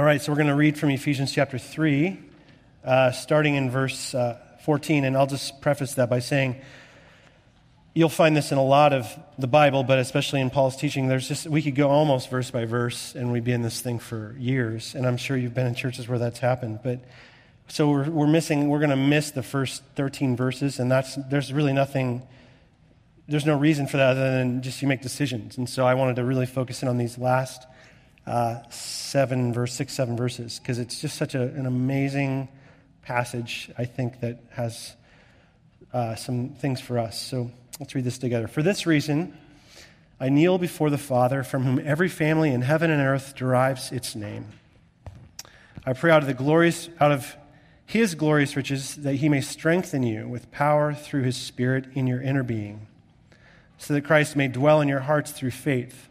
All right, so we're going to read from Ephesians chapter 3, uh, starting in verse uh, 14. And I'll just preface that by saying you'll find this in a lot of the Bible, but especially in Paul's teaching. There's just, we could go almost verse by verse, and we'd be in this thing for years. And I'm sure you've been in churches where that's happened. But so we're, we're missing, we're going to miss the first 13 verses, and that's, there's really nothing, there's no reason for that other than just you make decisions. And so I wanted to really focus in on these last uh, seven, verse six, seven verses, because it's just such a, an amazing passage, I think, that has uh, some things for us. So let's read this together. For this reason, I kneel before the Father, from whom every family in heaven and earth derives its name. I pray out of the glorious, out of his glorious riches, that he may strengthen you with power through his Spirit in your inner being, so that Christ may dwell in your hearts through faith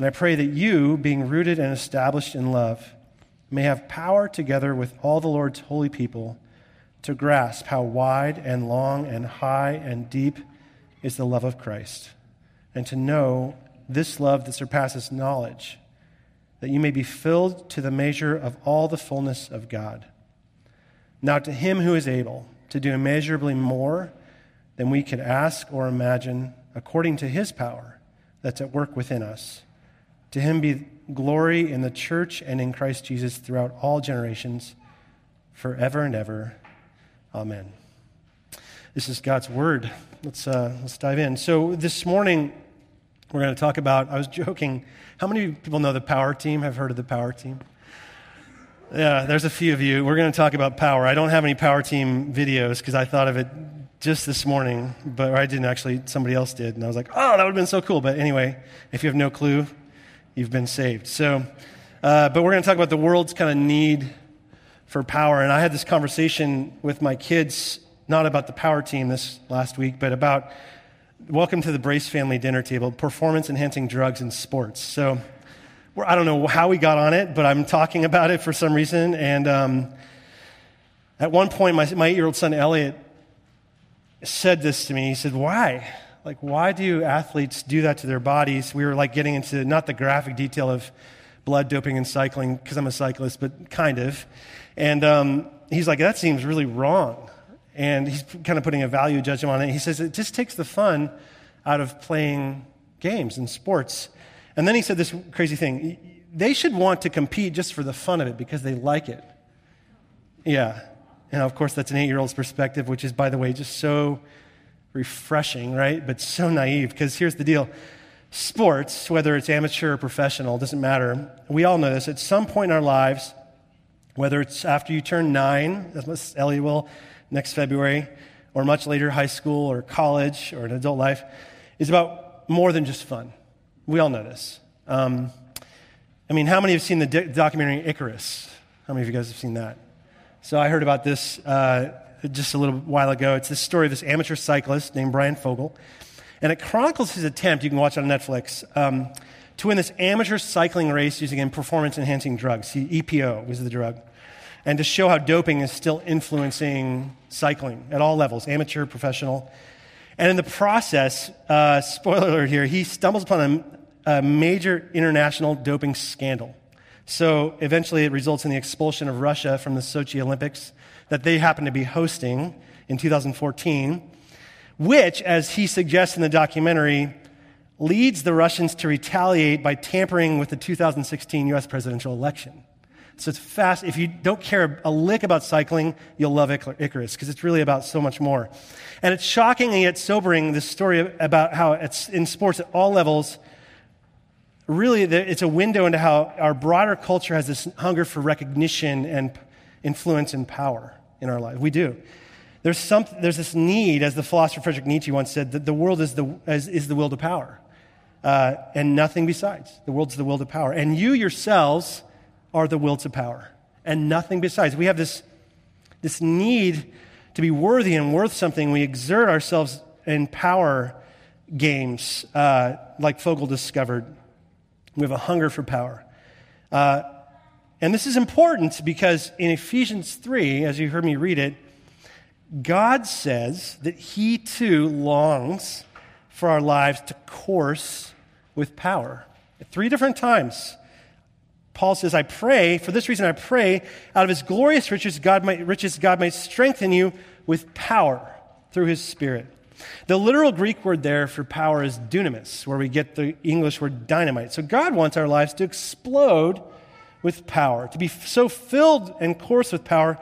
and I pray that you, being rooted and established in love, may have power together with all the Lord's holy people to grasp how wide and long and high and deep is the love of Christ, and to know this love that surpasses knowledge, that you may be filled to the measure of all the fullness of God. Now, to him who is able to do immeasurably more than we could ask or imagine, according to his power that's at work within us. To him be glory in the church and in Christ Jesus throughout all generations, forever and ever. Amen. This is God's word. Let's, uh, let's dive in. So, this morning, we're going to talk about. I was joking. How many people know the power team? Have heard of the power team? Yeah, there's a few of you. We're going to talk about power. I don't have any power team videos because I thought of it just this morning, but I didn't actually. Somebody else did. And I was like, oh, that would have been so cool. But anyway, if you have no clue, you've been saved. So, uh, but we're going to talk about the world's kind of need for power. And I had this conversation with my kids, not about the power team this last week, but about welcome to the Brace family dinner table performance enhancing drugs in sports. So, I don't know how we got on it, but I'm talking about it for some reason. And um, at one point, my, my eight year old son Elliot said this to me. He said, Why? Like, why do athletes do that to their bodies? We were like getting into not the graphic detail of blood doping and cycling, because I'm a cyclist, but kind of. And um, he's like, that seems really wrong. And he's kind of putting a value judgment on it. He says it just takes the fun out of playing games and sports. And then he said this crazy thing they should want to compete just for the fun of it because they like it. Yeah. And of course, that's an eight year old's perspective, which is, by the way, just so refreshing, right? But so naive because here's the deal sports, whether it's amateur or professional, doesn't matter. We all know this. At some point in our lives, whether it's after you turn nine, as Ellie will next February, or much later, high school or college or an adult life, is about more than just fun. We all know this. Um, I mean, how many have seen the documentary Icarus? How many of you guys have seen that? So I heard about this uh, just a little while ago. It's the story of this amateur cyclist named Bryan Fogel. And it chronicles his attempt, you can watch it on Netflix, um, to win this amateur cycling race using performance enhancing drugs. EPO was the drug. And to show how doping is still influencing cycling at all levels, amateur, professional. And in the process, uh, spoiler alert here, he stumbles upon a, a major international doping scandal. So eventually it results in the expulsion of Russia from the Sochi Olympics that they happen to be hosting in 2014, which, as he suggests in the documentary, leads the Russians to retaliate by tampering with the 2016 US presidential election. So it's fast. If you don't care a lick about cycling, you'll love Icarus because it's really about so much more. And it's shocking and yet sobering, this story about how it's in sports at all levels. Really, it's a window into how our broader culture has this hunger for recognition and influence and power in our life. We do. There's, some, there's this need, as the philosopher Friedrich Nietzsche once said, that the world is the, is, is the will to power uh, and nothing besides. The world's the will to power. And you yourselves are the will to power and nothing besides. We have this, this need to be worthy and worth something. We exert ourselves in power games, uh, like Fogel discovered. We have a hunger for power. Uh, and this is important because in Ephesians 3, as you heard me read it, God says that He too longs for our lives to course with power. At three different times. Paul says, I pray, for this reason I pray, out of his glorious riches, God might, riches, God might strengthen you with power through his Spirit. The literal Greek word there for power is dunamis, where we get the English word dynamite. So God wants our lives to explode with power, to be so filled and course with power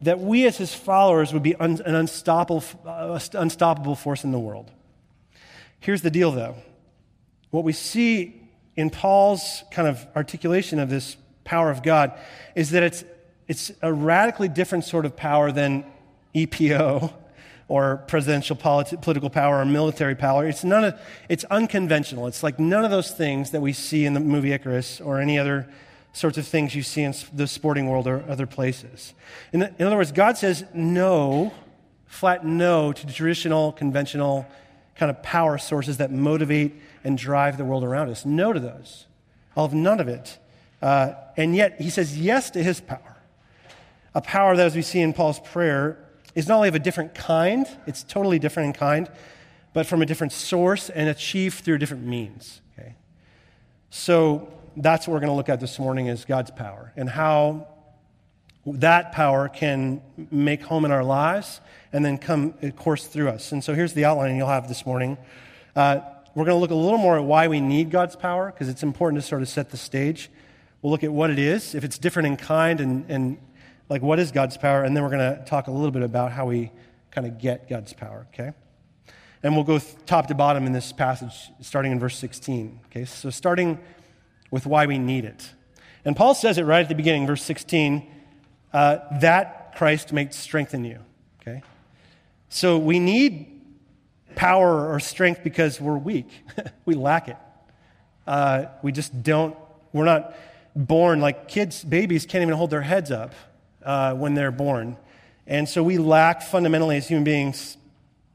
that we as his followers would be un- an unstoppable, uh, unstoppable force in the world. Here's the deal, though. What we see in Paul's kind of articulation of this power of God is that it's, it's a radically different sort of power than EPO or presidential politi- political power or military power. It's, none of, it's unconventional. It's like none of those things that we see in the movie Icarus or any other sorts of things you see in the sporting world or other places. In, the, in other words, God says no, flat no to traditional, conventional kind of power sources that motivate and drive the world around us. No to those. I'll have none of it. Uh, and yet, he says yes to his power. A power that, as we see in Paul's prayer, is not only of a different kind, it's totally different in kind, but from a different source and achieved through different means. Okay? So that's what we're going to look at this morning is God's power and how that power can make home in our lives and then come course through us. And so here's the outline you'll have this morning. Uh, we're going to look a little more at why we need God's power because it's important to sort of set the stage. We'll look at what it is, if it's different in kind, and, and like what is God's power, and then we're going to talk a little bit about how we kind of get God's power, okay? And we'll go top to bottom in this passage, starting in verse 16, okay? So starting with why we need it. And Paul says it right at the beginning, verse 16, uh, that Christ may strengthen you, okay? So we need power or strength because we're weak. we lack it. Uh, we just don't, we're not born like kids, babies can't even hold their heads up uh, when they're born. And so we lack fundamentally as human beings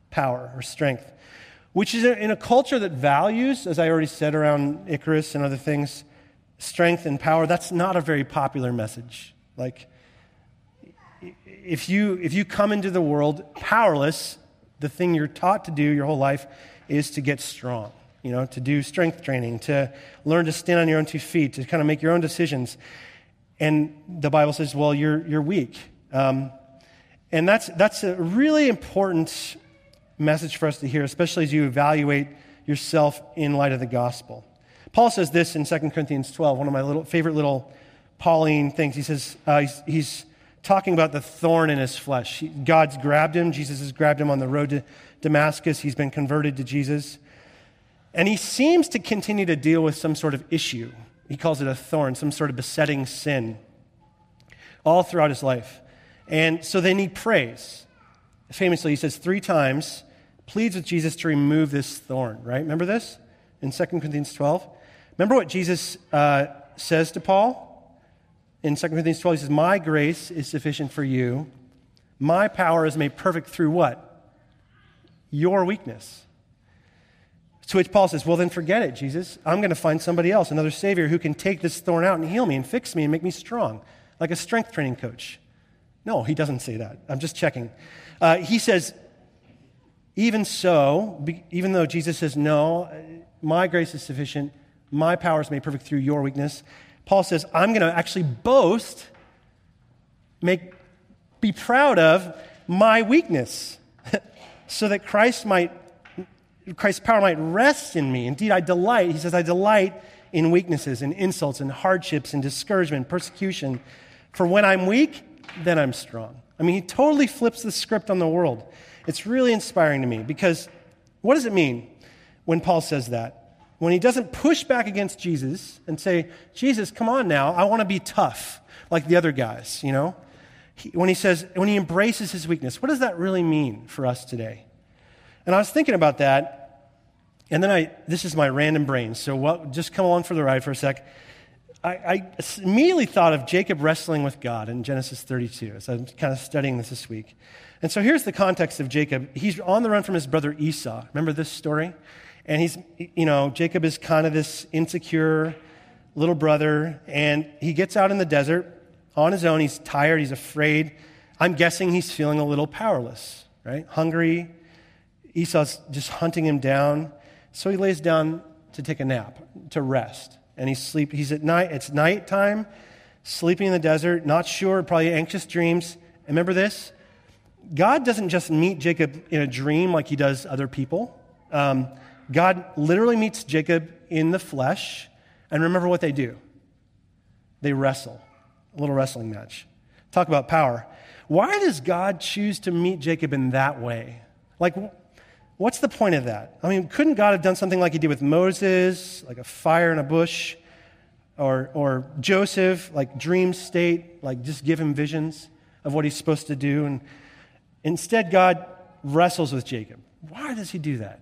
power or strength, which is in a culture that values, as I already said around Icarus and other things, strength and power. That's not a very popular message. Like, if you, if you come into the world powerless, the thing you're taught to do your whole life is to get strong, you know, to do strength training, to learn to stand on your own two feet, to kind of make your own decisions. And the Bible says, well, you're, you're weak. Um, and that's, that's a really important message for us to hear, especially as you evaluate yourself in light of the gospel. Paul says this in 2 Corinthians 12, one of my little, favorite little Pauline things. He says, uh, he's, he's talking about the thorn in his flesh. God's grabbed him. Jesus has grabbed him on the road to Damascus. He's been converted to Jesus. And he seems to continue to deal with some sort of issue. He calls it a thorn, some sort of besetting sin, all throughout his life. And so then he prays. Famously, he says three times, pleads with Jesus to remove this thorn, right? Remember this in 2 Corinthians 12? Remember what Jesus uh, says to Paul? in 2 Corinthians 12, he says, My grace is sufficient for you. My power is made perfect through what? Your weakness. To which Paul says, Well, then forget it, Jesus. I'm going to find somebody else, another Savior who can take this thorn out and heal me and fix me and make me strong, like a strength training coach. No, he doesn't say that. I'm just checking. Uh, he says, Even so, even though Jesus says, No, my grace is sufficient, my power is made perfect through your weakness. Paul says, I'm going to actually boast, make, be proud of my weakness, so that Christ might, Christ's power might rest in me. Indeed, I delight, he says, I delight in weaknesses and insults and hardships and discouragement, persecution. For when I'm weak, then I'm strong. I mean, he totally flips the script on the world. It's really inspiring to me because what does it mean when Paul says that? when he doesn't push back against Jesus and say, Jesus, come on now, I want to be tough like the other guys, you know? He, when he says, when he embraces his weakness, what does that really mean for us today? And I was thinking about that, and then I, this is my random brain, so what, just come along for the ride for a sec. I, I immediately thought of Jacob wrestling with God in Genesis 32 as I'm kind of studying this this week. And so here's the context of Jacob. He's on the run from his brother Esau. Remember this story? And he's, you know, Jacob is kind of this insecure little brother, and he gets out in the desert on his own. He's tired, he's afraid. I'm guessing he's feeling a little powerless, right? Hungry. Esau's just hunting him down. So he lays down to take a nap, to rest. And he's sleep. He's at night. It's nighttime, sleeping in the desert, not sure, probably anxious dreams. And remember this: God doesn't just meet Jacob in a dream like he does other people. Um, God literally meets Jacob in the flesh, and remember what they do. They wrestle, a little wrestling match. Talk about power. Why does God choose to meet Jacob in that way? Like, what's the point of that? I mean, couldn't God have done something like he did with Moses, like a fire in a bush? Or, or Joseph, like dream state, like just give him visions of what he's supposed to do. And instead, God wrestles with Jacob. Why does he do that?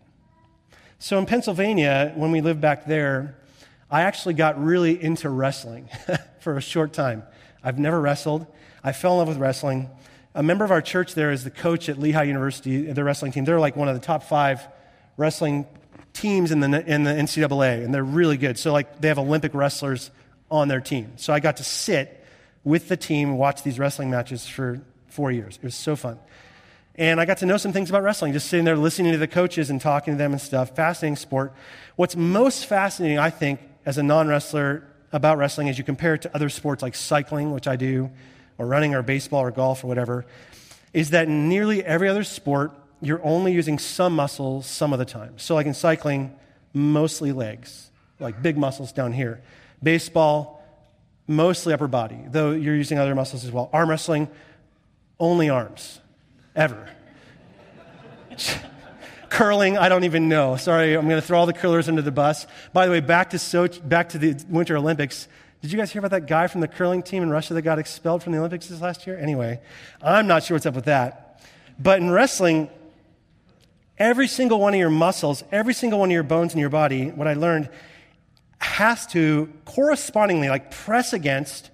So in Pennsylvania, when we lived back there, I actually got really into wrestling for a short time. I've never wrestled. I fell in love with wrestling. A member of our church there is the coach at Lehigh University, the wrestling team. They're like one of the top five wrestling teams in the, in the NCAA, and they're really good. So, like, they have Olympic wrestlers on their team. So, I got to sit with the team and watch these wrestling matches for four years. It was so fun. And I got to know some things about wrestling, just sitting there listening to the coaches and talking to them and stuff. Fascinating sport. What's most fascinating, I think, as a non wrestler about wrestling is you compare it to other sports like cycling, which I do, or running or baseball or golf or whatever, is that in nearly every other sport, you're only using some muscles some of the time. So, like in cycling, mostly legs, like big muscles down here. Baseball, mostly upper body, though you're using other muscles as well. Arm wrestling, only arms, ever. Curling, I don't even know. Sorry, I'm going to throw all the curlers under the bus. By the way, back to, Sochi, back to the Winter Olympics. Did you guys hear about that guy from the curling team in Russia that got expelled from the Olympics this last year? Anyway, I'm not sure what's up with that. But in wrestling, every single one of your muscles, every single one of your bones in your body, what I learned, has to correspondingly, like press against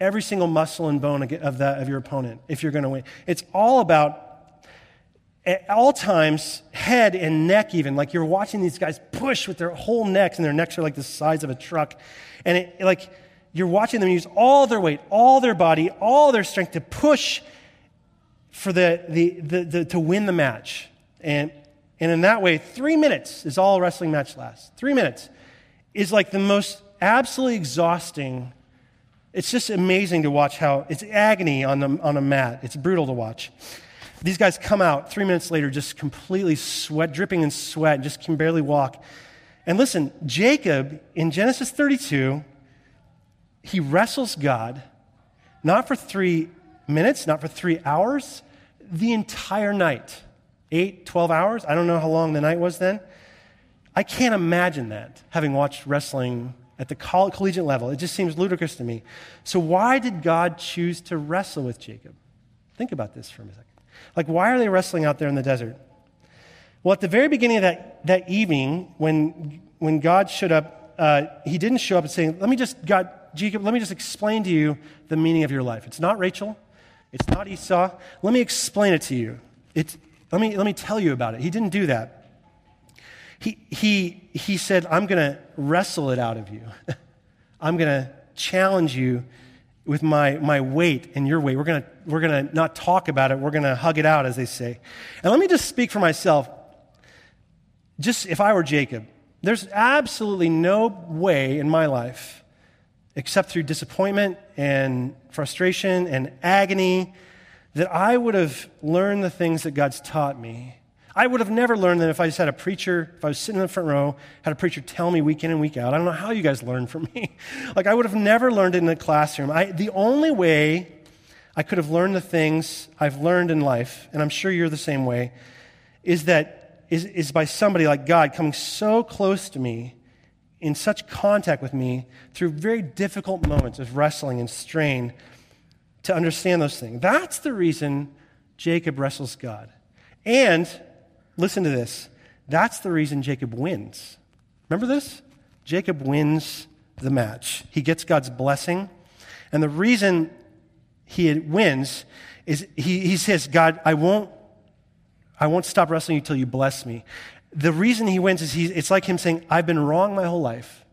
every single muscle and bone of, that, of your opponent if you're going to win. It's all about at all times, head and neck, even, like you're watching these guys push with their whole necks, and their necks are like the size of a truck. And it, like you're watching them use all their weight, all their body, all their strength to push for the, the, the, the to win the match. And, and in that way, three minutes is all a wrestling match lasts. Three minutes is like the most absolutely exhausting. It's just amazing to watch how it's agony on, the, on a mat. It's brutal to watch. These guys come out three minutes later, just completely sweat, dripping in sweat, and just can barely walk. And listen, Jacob in Genesis 32, he wrestles God not for three minutes, not for three hours, the entire night. Eight, 12 hours. I don't know how long the night was then. I can't imagine that, having watched wrestling at the collegiate level. It just seems ludicrous to me. So, why did God choose to wrestle with Jacob? Think about this for a second. Like, why are they wrestling out there in the desert? Well, at the very beginning of that, that evening, when, when God showed up, uh, he didn't show up and saying, Let me just, God, Jacob, let me just explain to you the meaning of your life. It's not Rachel, it's not Esau. Let me explain it to you. It's, let, me, let me tell you about it. He didn't do that. He, he, he said, I'm going to wrestle it out of you. I'm going to challenge you with my, my weight and your weight. We're going to we're gonna not talk about it, we're going to hug it out, as they say. And let me just speak for myself. Just if I were Jacob, there's absolutely no way in my life, except through disappointment and frustration and agony, that I would have learned the things that God's taught me I would have never learned that if I just had a preacher, if I was sitting in the front row, had a preacher tell me week in and week out. I don't know how you guys learn from me. like, I would have never learned it in the classroom. I, the only way I could have learned the things I've learned in life, and I'm sure you're the same way, is that is, is by somebody like God coming so close to me, in such contact with me, through very difficult moments of wrestling and strain, to understand those things. That's the reason Jacob wrestles God. And Listen to this. That's the reason Jacob wins. Remember this? Jacob wins the match. He gets God's blessing. And the reason he wins is he, he says, God, I won't, I won't stop wrestling you until you bless me. The reason he wins is he, it's like him saying, I've been wrong my whole life.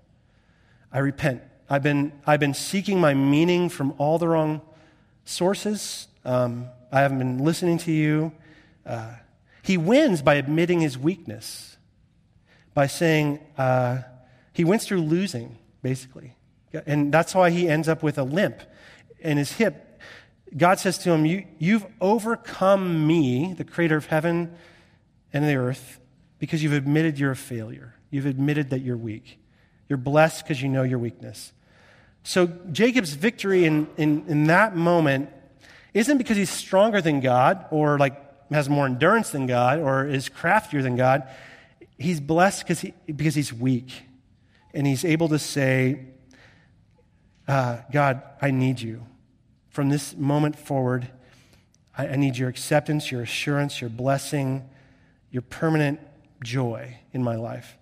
I repent. I've been, I've been seeking my meaning from all the wrong sources. Um, I haven't been listening to you. Uh, he wins by admitting his weakness, by saying, uh, he wins through losing, basically. And that's why he ends up with a limp in his hip. God says to him, you, You've overcome me, the creator of heaven and the earth, because you've admitted you're a failure. You've admitted that you're weak. You're blessed because you know your weakness. So Jacob's victory in, in, in that moment isn't because he's stronger than God or like has more endurance than God or is craftier than God. He's blessed because, he, because he's weak. And he's able to say, uh, God, I need you. From this moment forward, I, I need your acceptance, your assurance, your blessing, your permanent joy in my life.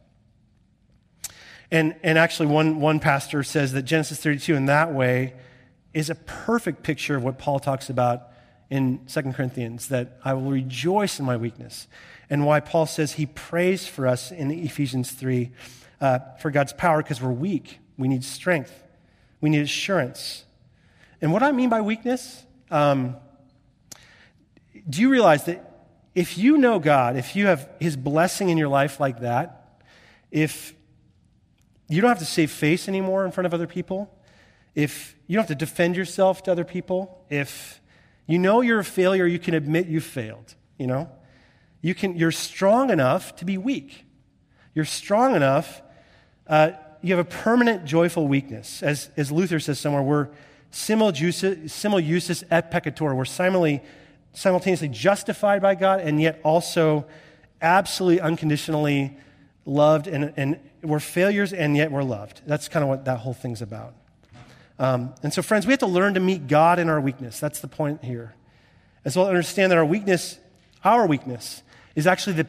And, and actually, one, one pastor says that Genesis 32 in that way is a perfect picture of what Paul talks about in 2 Corinthians that I will rejoice in my weakness. And why Paul says he prays for us in Ephesians 3 uh, for God's power because we're weak. We need strength, we need assurance. And what I mean by weakness, um, do you realize that if you know God, if you have his blessing in your life like that, if you don't have to save face anymore in front of other people, if you don't have to defend yourself to other people, if you know you're a failure, you can admit you failed, you know? You can, you're strong enough to be weak. You're strong enough, uh, you have a permanent joyful weakness. As, as Luther says somewhere, we're simul justus et peccator. We're simultaneously justified by God and yet also absolutely unconditionally loved. And, and we're failures and yet we're loved. That's kind of what that whole thing's about. Um, and so, friends, we have to learn to meet God in our weakness. That's the point here. As well, understand that our weakness, our weakness, is actually the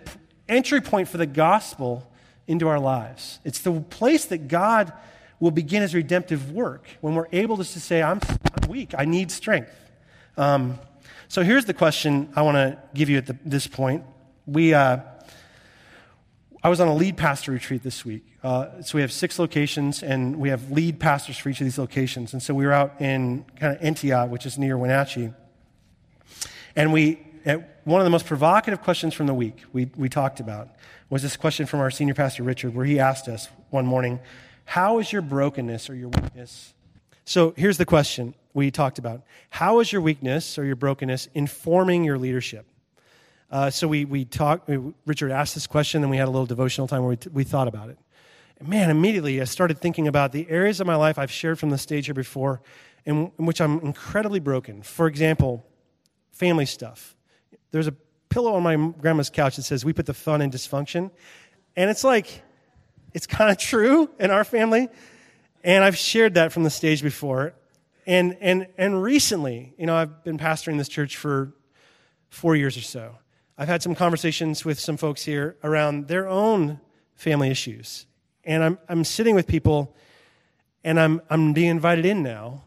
entry point for the gospel into our lives. It's the place that God will begin his redemptive work when we're able to say, I'm, I'm weak, I need strength. Um, so here's the question I want to give you at the, this point. We, uh, I was on a lead pastor retreat this week. Uh, so we have six locations, and we have lead pastors for each of these locations. And so we were out in kind of Antioch, which is near Wenatchee. And we, one of the most provocative questions from the week we, we talked about was this question from our senior pastor, Richard, where he asked us one morning, How is your brokenness or your weakness? So here's the question we talked about How is your weakness or your brokenness informing your leadership? Uh, so we, we talked, Richard asked this question, and we had a little devotional time where we, t- we thought about it. And man, immediately I started thinking about the areas of my life I've shared from the stage here before in, in which I'm incredibly broken. For example, family stuff. There's a pillow on my grandma's couch that says, We put the fun in dysfunction. And it's like, it's kind of true in our family. And I've shared that from the stage before. And, and, and recently, you know, I've been pastoring this church for four years or so. I've had some conversations with some folks here around their own family issues. And I'm, I'm sitting with people and I'm, I'm being invited in now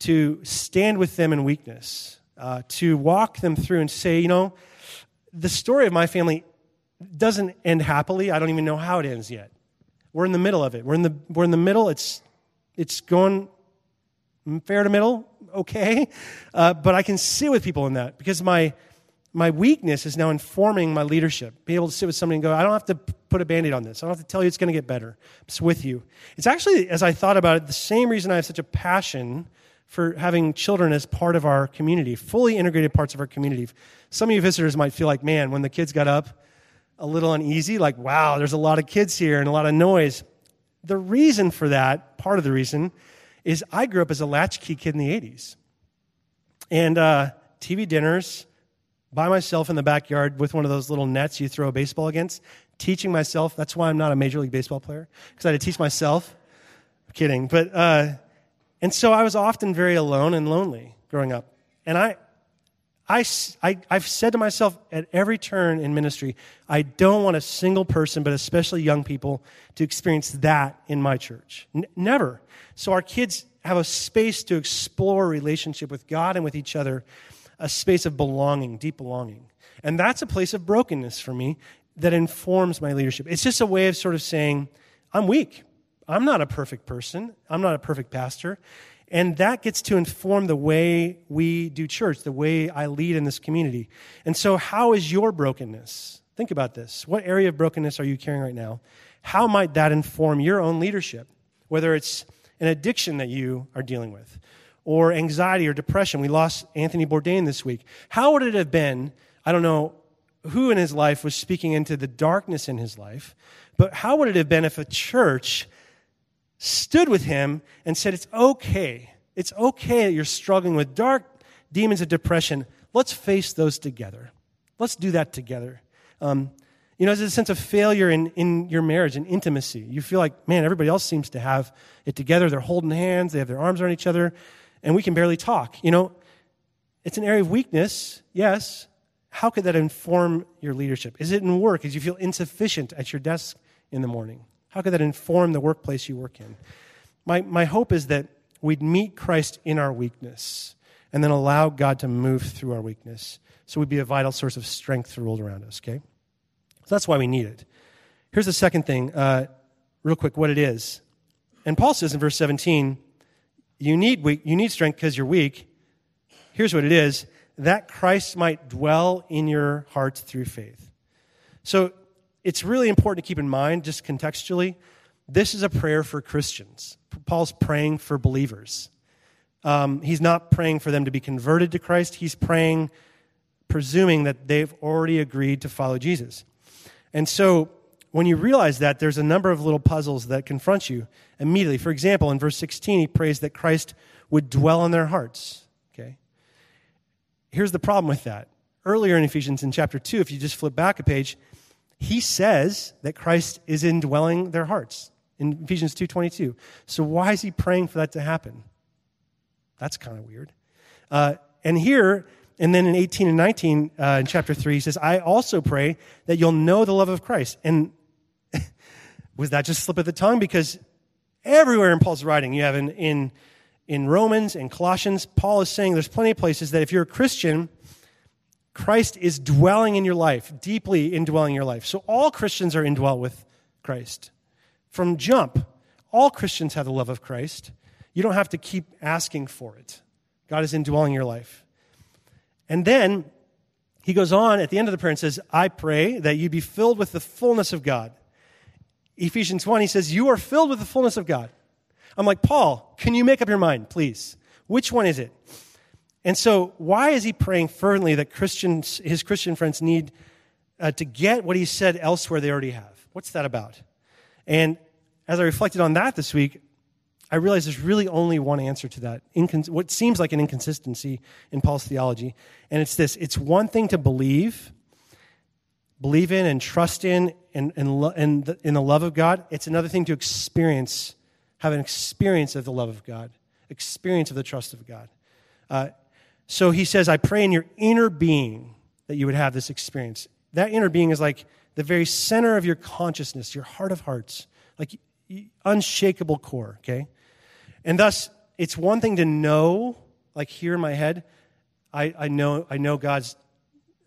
to stand with them in weakness, uh, to walk them through and say, you know, the story of my family doesn't end happily. I don't even know how it ends yet. We're in the middle of it. We're in the, we're in the middle. It's, it's going fair to middle, okay. Uh, but I can sit with people in that because my, my weakness is now informing my leadership. Be able to sit with somebody and go, I don't have to put a band aid on this. I don't have to tell you it's going to get better. It's with you. It's actually, as I thought about it, the same reason I have such a passion for having children as part of our community, fully integrated parts of our community. Some of you visitors might feel like, man, when the kids got up, a little uneasy, like, wow, there's a lot of kids here and a lot of noise. The reason for that, part of the reason, is I grew up as a latchkey kid in the 80s. And uh, TV dinners, by myself in the backyard with one of those little nets you throw a baseball against, teaching myself. That's why I'm not a Major League Baseball player, because I had to teach myself. I'm kidding. But, uh, and so I was often very alone and lonely growing up. And I, I, I, I've said to myself at every turn in ministry, I don't want a single person, but especially young people, to experience that in my church. N- never. So our kids have a space to explore relationship with God and with each other a space of belonging, deep belonging. And that's a place of brokenness for me that informs my leadership. It's just a way of sort of saying, I'm weak. I'm not a perfect person. I'm not a perfect pastor. And that gets to inform the way we do church, the way I lead in this community. And so, how is your brokenness? Think about this. What area of brokenness are you carrying right now? How might that inform your own leadership? whether it's an addiction that you are dealing with, or anxiety or depression. We lost Anthony Bourdain this week. How would it have been? I don't know who in his life was speaking into the darkness in his life, but how would it have been if a church stood with him and said, It's okay. It's okay that you're struggling with dark demons of depression. Let's face those together. Let's do that together. Um, you know, there's a sense of failure in, in your marriage and intimacy. You feel like, man, everybody else seems to have it together. They're holding hands, they have their arms around each other, and we can barely talk. You know, it's an area of weakness, yes. How could that inform your leadership? Is it in work? As you feel insufficient at your desk in the morning? How could that inform the workplace you work in? My, my hope is that we'd meet Christ in our weakness and then allow God to move through our weakness so we'd be a vital source of strength to the world around us, okay? So that's why we need it. Here's the second thing, uh, real quick, what it is. And Paul says in verse 17, you need, weak, you need strength because you're weak. Here's what it is that Christ might dwell in your hearts through faith. So it's really important to keep in mind, just contextually, this is a prayer for Christians. Paul's praying for believers. Um, he's not praying for them to be converted to Christ. He's praying, presuming that they've already agreed to follow Jesus. And so when you realize that, there's a number of little puzzles that confront you immediately. For example, in verse 16, he prays that Christ would dwell in their hearts. Okay? Here's the problem with that. Earlier in Ephesians, in chapter 2, if you just flip back a page, he says that Christ is indwelling their hearts in Ephesians 2.22. So why is he praying for that to happen? That's kind of weird. Uh, and here, and then in 18 and 19, uh, in chapter 3, he says, I also pray that you'll know the love of Christ. And was that just slip of the tongue? Because everywhere in Paul's writing, you have in, in, in Romans and Colossians, Paul is saying there's plenty of places that if you're a Christian, Christ is dwelling in your life, deeply indwelling your life. So all Christians are indwelt with Christ. From jump, all Christians have the love of Christ. You don't have to keep asking for it. God is indwelling your life. And then he goes on at the end of the prayer and says, I pray that you be filled with the fullness of God. Ephesians 1, he says, You are filled with the fullness of God. I'm like, Paul, can you make up your mind, please? Which one is it? And so, why is he praying fervently that Christians, his Christian friends need uh, to get what he said elsewhere they already have? What's that about? And as I reflected on that this week, I realized there's really only one answer to that. Incon- what seems like an inconsistency in Paul's theology. And it's this it's one thing to believe, believe in and trust in and, and, lo- and the, in the love of God. It's another thing to experience, have an experience of the love of God, experience of the trust of God. Uh, so he says, I pray in your inner being that you would have this experience. That inner being is like the very center of your consciousness, your heart of hearts, like unshakable core, okay? And thus, it's one thing to know, like here in my head, I, I know I know God's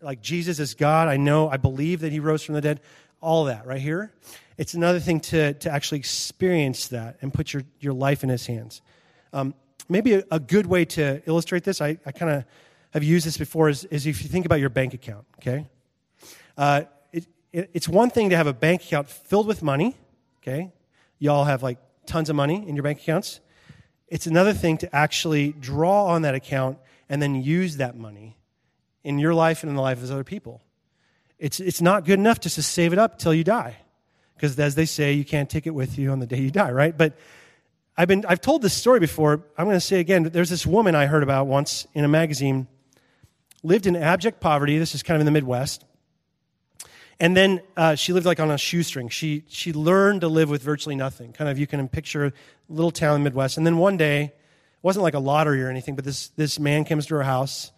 like Jesus is God. I know I believe that He rose from the dead. All that right here. It's another thing to to actually experience that and put your your life in His hands. Um, maybe a, a, good way to illustrate this, I, I kind of have used this before, is, is, if you think about your bank account. Okay, uh, it, it, it's one thing to have a bank account filled with money. Okay, y'all have like tons of money in your bank accounts. It's another thing to actually draw on that account and then use that money in your life and in the life of other people. It's, it's not good enough just to save it up till you die. Because as they say, you can't take it with you on the day you die, right? But I've, been, I've told this story before. I'm going to say again there's this woman I heard about once in a magazine, lived in abject poverty. This is kind of in the Midwest. And then uh, she lived like on a shoestring. She, she learned to live with virtually nothing. Kind of, you can picture a little town in the Midwest. And then one day, it wasn't like a lottery or anything, but this, this man comes to her house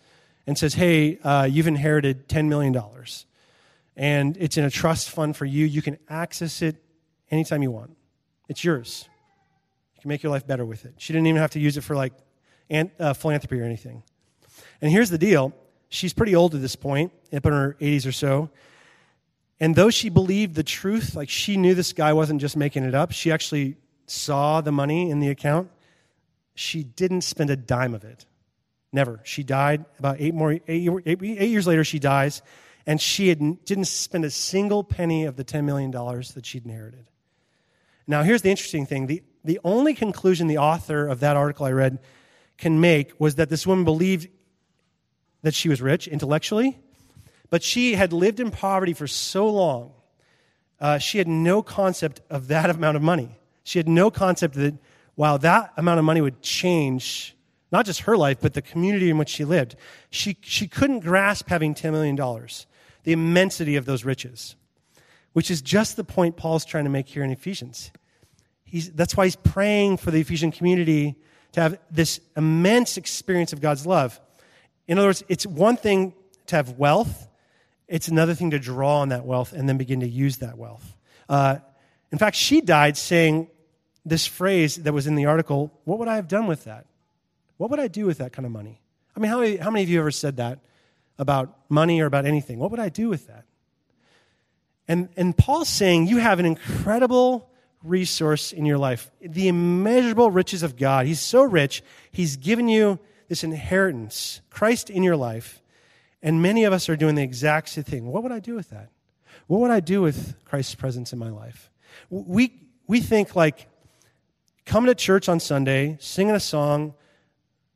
and says, Hey, uh, you've inherited $10 million. And it's in a trust fund for you. You can access it anytime you want. It's yours. You can make your life better with it. She didn't even have to use it for like uh, philanthropy or anything. And here's the deal she's pretty old at this point, up in her 80s or so. And though she believed the truth, like she knew this guy wasn't just making it up, she actually saw the money in the account. She didn't spend a dime of it. Never. She died about eight more eight, eight, eight years later. She dies, and she had, didn't spend a single penny of the ten million dollars that she'd inherited. Now, here's the interesting thing: the the only conclusion the author of that article I read can make was that this woman believed that she was rich intellectually, but she had lived in poverty for so long, uh, she had no concept of that amount of money. She had no concept that, while that amount of money would change not just her life, but the community in which she lived. She, she couldn't grasp having $10 million, the immensity of those riches, which is just the point Paul's trying to make here in Ephesians. He's, that's why he's praying for the Ephesian community to have this immense experience of God's love. In other words, it's one thing to have wealth, it's another thing to draw on that wealth and then begin to use that wealth. Uh, in fact, she died saying this phrase that was in the article What would I have done with that? What would I do with that kind of money? I mean, how many, how many of you ever said that about money or about anything? What would I do with that? And, and Paul's saying you have an incredible resource in your life the immeasurable riches of God. He's so rich, He's given you this inheritance, Christ in your life. And many of us are doing the exact same thing. What would I do with that? What would I do with Christ's presence in my life? We, we think like coming to church on Sunday, singing a song,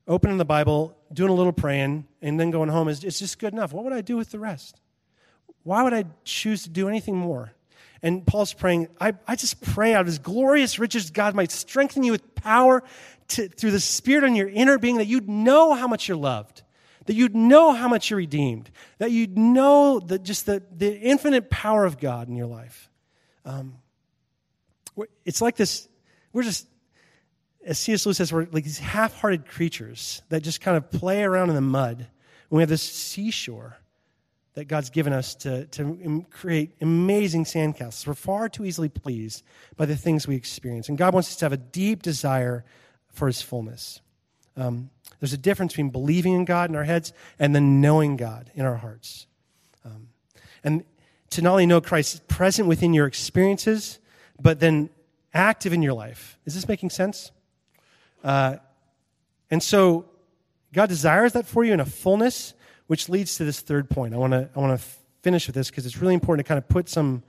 opening the Bible, doing a little praying, and then going home is it's just good enough. What would I do with the rest? Why would I choose to do anything more? And Paul's praying, I, I just pray out of his glorious riches, God might strengthen you with power to, through the Spirit on your inner being, that you'd know how much you're loved, that you'd know how much you're redeemed, that you'd know the, just the, the infinite power of God in your life. Um, it's like this, we're just as C.S. Lewis says, we're like these half hearted creatures that just kind of play around in the mud. And we have this seashore that God's given us to, to create amazing sandcastles. We're far too easily pleased by the things we experience. And God wants us to have a deep desire for His fullness. Um, there's a difference between believing in God in our heads and then knowing God in our hearts. Um, and to not only know Christ present within your experiences, but then active in your life. Is this making sense? Uh, and so God desires that for you in a fullness, which leads to this third point. I want to I want to finish with this because it's really important to kind of put some,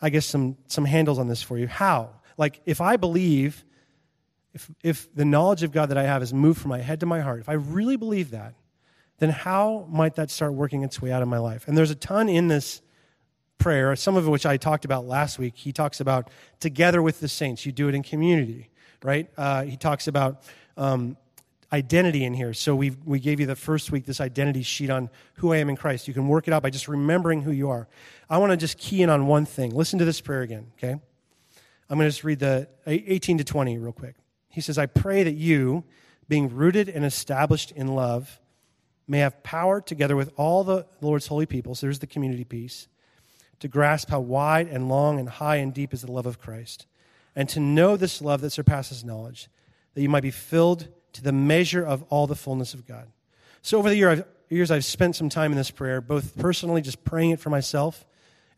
I guess some some handles on this for you. How? Like if I believe, if if the knowledge of God that I have is moved from my head to my heart, if I really believe that, then how might that start working its way out of my life? And there's a ton in this prayer, some of which I talked about last week. He talks about together with the saints. You do it in community right? Uh, he talks about um, identity in here. So we we gave you the first week this identity sheet on who I am in Christ. You can work it out by just remembering who you are. I want to just key in on one thing. Listen to this prayer again, okay? I'm going to just read the 18 to 20 real quick. He says, I pray that you, being rooted and established in love, may have power together with all the Lord's holy people. So there's the community piece. To grasp how wide and long and high and deep is the love of Christ and to know this love that surpasses knowledge, that you might be filled to the measure of all the fullness of God. So, over the year, I've, years, I've spent some time in this prayer, both personally, just praying it for myself,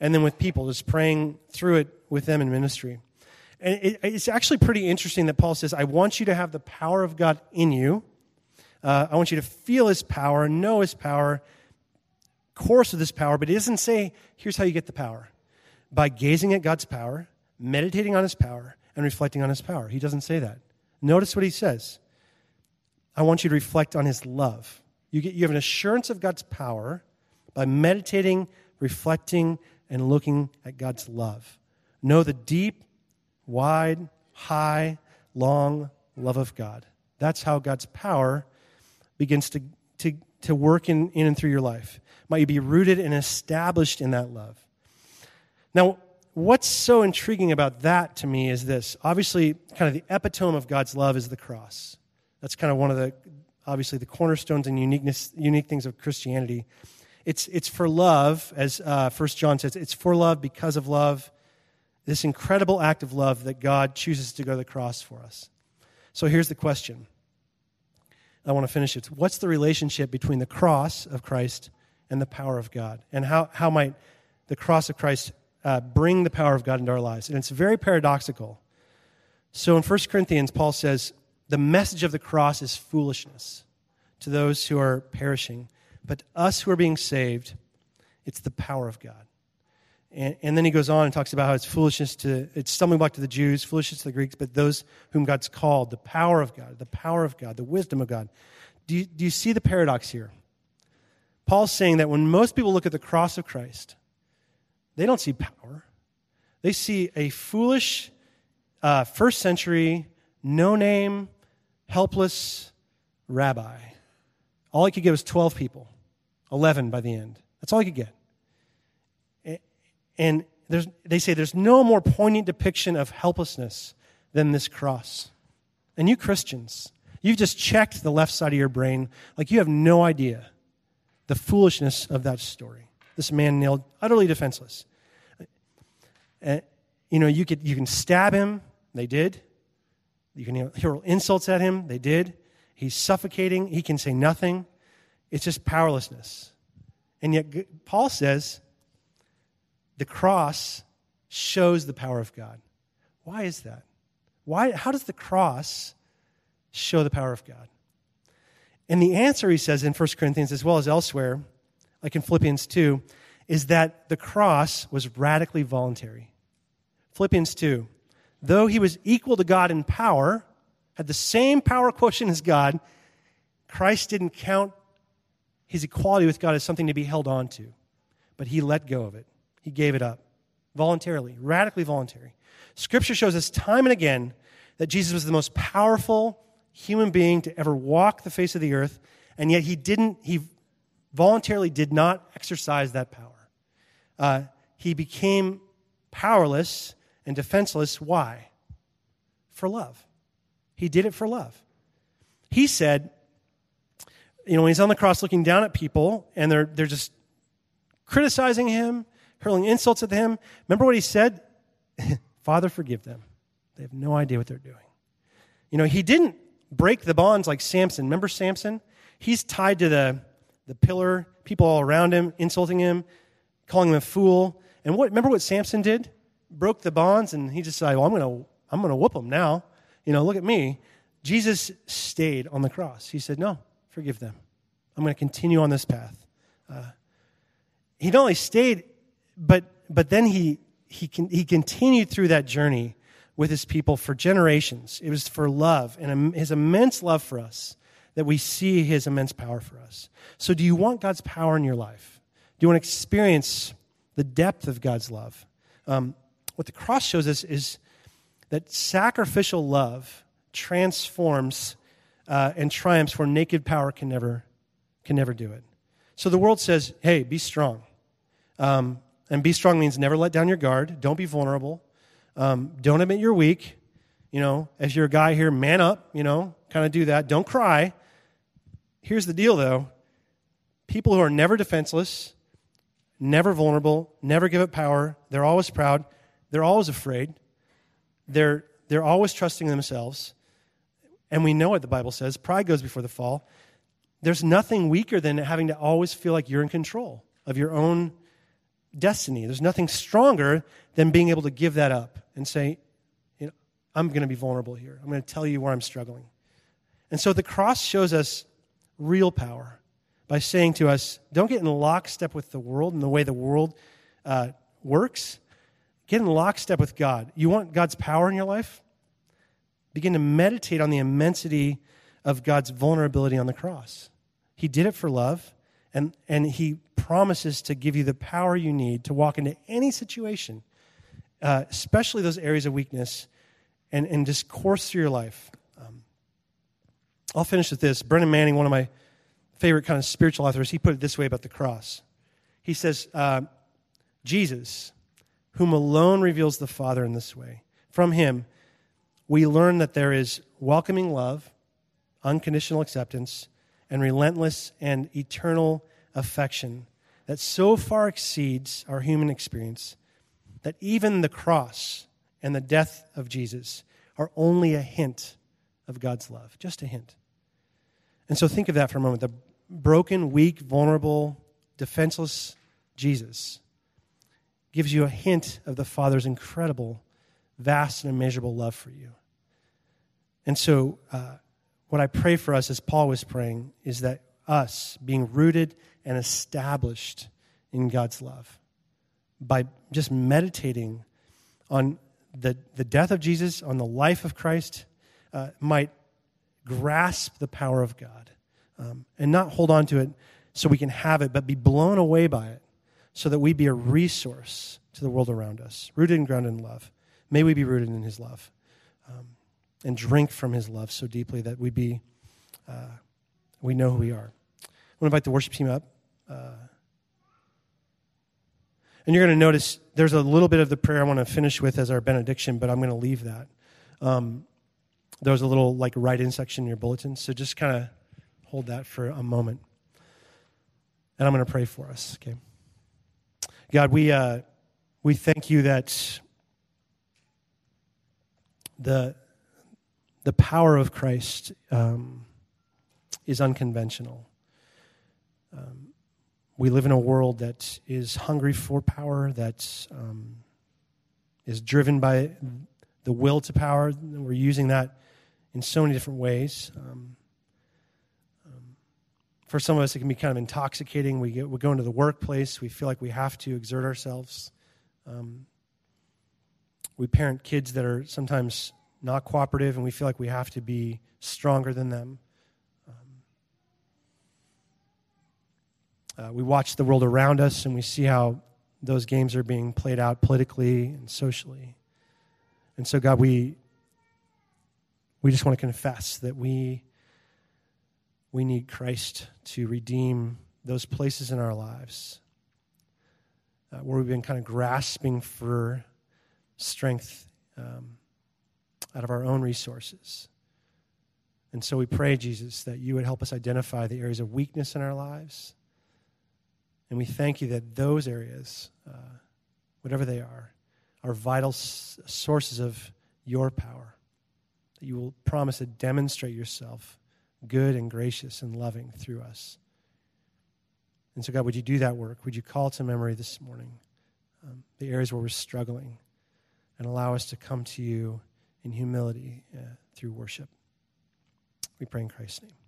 and then with people, just praying through it with them in ministry. And it, it's actually pretty interesting that Paul says, I want you to have the power of God in you. Uh, I want you to feel his power, know his power, course of this power, but he doesn't say, here's how you get the power. By gazing at God's power, meditating on his power and reflecting on his power. He doesn't say that. Notice what he says. I want you to reflect on his love. You, get, you have an assurance of God's power by meditating, reflecting, and looking at God's love. Know the deep, wide, high, long love of God. That's how God's power begins to, to, to work in, in and through your life. Might you be rooted and established in that love. Now, what's so intriguing about that to me is this. Obviously, kind of the epitome of God's love is the cross. That's kind of one of the, obviously, the cornerstones and uniqueness, unique things of Christianity. It's, it's for love, as uh, 1 John says, it's for love because of love. This incredible act of love that God chooses to go to the cross for us. So here's the question. I want to finish it. What's the relationship between the cross of Christ and the power of God? And how, how might the cross of Christ uh, bring the power of God into our lives. And it's very paradoxical. So in 1 Corinthians, Paul says, the message of the cross is foolishness to those who are perishing, but us who are being saved, it's the power of God. And, and, then he goes on and talks about how it's foolishness to, it's stumbling block to the Jews, foolishness to the Greeks, but those whom God's called, the power of God, the power of God, the wisdom of God. Do you, do you see the paradox here? Paul's saying that when most people look at the cross of Christ, they don't see power. They see a foolish, uh, first century, no name, helpless rabbi. All he could get was 12 people, 11 by the end. That's all he could get. And they say there's no more poignant depiction of helplessness than this cross. And you Christians, you've just checked the left side of your brain like you have no idea the foolishness of that story. This man nailed utterly defenseless. Uh, you know, you, could, you can stab him. They did. You can hurl insults at him. They did. He's suffocating. He can say nothing. It's just powerlessness. And yet, Paul says the cross shows the power of God. Why is that? Why, how does the cross show the power of God? And the answer, he says in 1 Corinthians as well as elsewhere, like in Philippians 2, is that the cross was radically voluntary. Philippians 2, though he was equal to God in power, had the same power quotient as God, Christ didn't count his equality with God as something to be held on to, but he let go of it. He gave it up voluntarily, radically voluntary. Scripture shows us time and again that Jesus was the most powerful human being to ever walk the face of the earth, and yet he didn't, he voluntarily did not exercise that power. Uh, he became powerless and defenseless. Why? For love. He did it for love. He said, you know, when he's on the cross looking down at people and they're, they're just criticizing him, hurling insults at him, remember what he said? Father, forgive them. They have no idea what they're doing. You know, he didn't break the bonds like Samson. Remember Samson? He's tied to the, the pillar, people all around him, insulting him, calling him a fool. And what, remember what Samson did? Broke the bonds, and he decided, well, I'm going to I'm going to whoop him now. You know, look at me. Jesus stayed on the cross. He said, no, forgive them. I'm going to continue on this path. Uh, he not only stayed, but, but then he, he, con- he continued through that journey with his people for generations. It was for love and his immense love for us that we see his immense power for us. So, do you want God's power in your life? Do you want to experience the depth of God's love? Um, what the cross shows us is that sacrificial love transforms uh, and triumphs where naked power can never, can never do it. So the world says, hey, be strong. Um, and be strong means never let down your guard, don't be vulnerable, um, don't admit you're weak. You know, as you're a guy here, man up, you know, kind of do that. Don't cry. Here's the deal, though people who are never defenseless, never vulnerable, never give up power, they're always proud, they're always afraid, they're, they're always trusting themselves. And we know what the Bible says pride goes before the fall. There's nothing weaker than having to always feel like you're in control of your own destiny. There's nothing stronger than being able to give that up and say, you know, I'm going to be vulnerable here. I'm going to tell you where I'm struggling. And so the cross shows us real power by saying to us, don't get in lockstep with the world and the way the world uh, works. Get in lockstep with God. You want God's power in your life? Begin to meditate on the immensity of God's vulnerability on the cross. He did it for love, and, and He promises to give you the power you need to walk into any situation, uh, especially those areas of weakness, and, and just course through your life. Um, I'll finish with this. Brennan Manning, one of my favorite kind of spiritual authors, he put it this way about the cross. He says, uh, Jesus, whom alone reveals the Father in this way. From him, we learn that there is welcoming love, unconditional acceptance, and relentless and eternal affection that so far exceeds our human experience that even the cross and the death of Jesus are only a hint of God's love, just a hint. And so think of that for a moment the broken, weak, vulnerable, defenseless Jesus gives you a hint of the Father's incredible, vast, and immeasurable love for you. And so, uh, what I pray for us, as Paul was praying, is that us, being rooted and established in God's love, by just meditating on the, the death of Jesus, on the life of Christ, uh, might grasp the power of God um, and not hold on to it so we can have it, but be blown away by it so that we be a resource to the world around us, rooted and grounded in love. May we be rooted in his love um, and drink from his love so deeply that we be, uh, we know who we are. I want to invite the worship team up. Uh, and you're going to notice there's a little bit of the prayer I want to finish with as our benediction, but I'm going to leave that. Um, there was a little like write in section in your bulletin, so just kind of hold that for a moment. And I'm going to pray for us, okay? God, we, uh, we thank you that the, the power of Christ um, is unconventional. Um, we live in a world that is hungry for power, that um, is driven by the will to power. We're using that in so many different ways. Um, um, for some of us, it can be kind of intoxicating. We, get, we go into the workplace, we feel like we have to exert ourselves. Um, we parent kids that are sometimes not cooperative, and we feel like we have to be stronger than them. Uh, we watch the world around us and we see how those games are being played out politically and socially. And so, God, we, we just want to confess that we, we need Christ to redeem those places in our lives uh, where we've been kind of grasping for strength um, out of our own resources. And so we pray, Jesus, that you would help us identify the areas of weakness in our lives and we thank you that those areas, uh, whatever they are, are vital s- sources of your power. That you will promise to demonstrate yourself good and gracious and loving through us. And so, God, would you do that work? Would you call to memory this morning um, the areas where we're struggling and allow us to come to you in humility uh, through worship? We pray in Christ's name.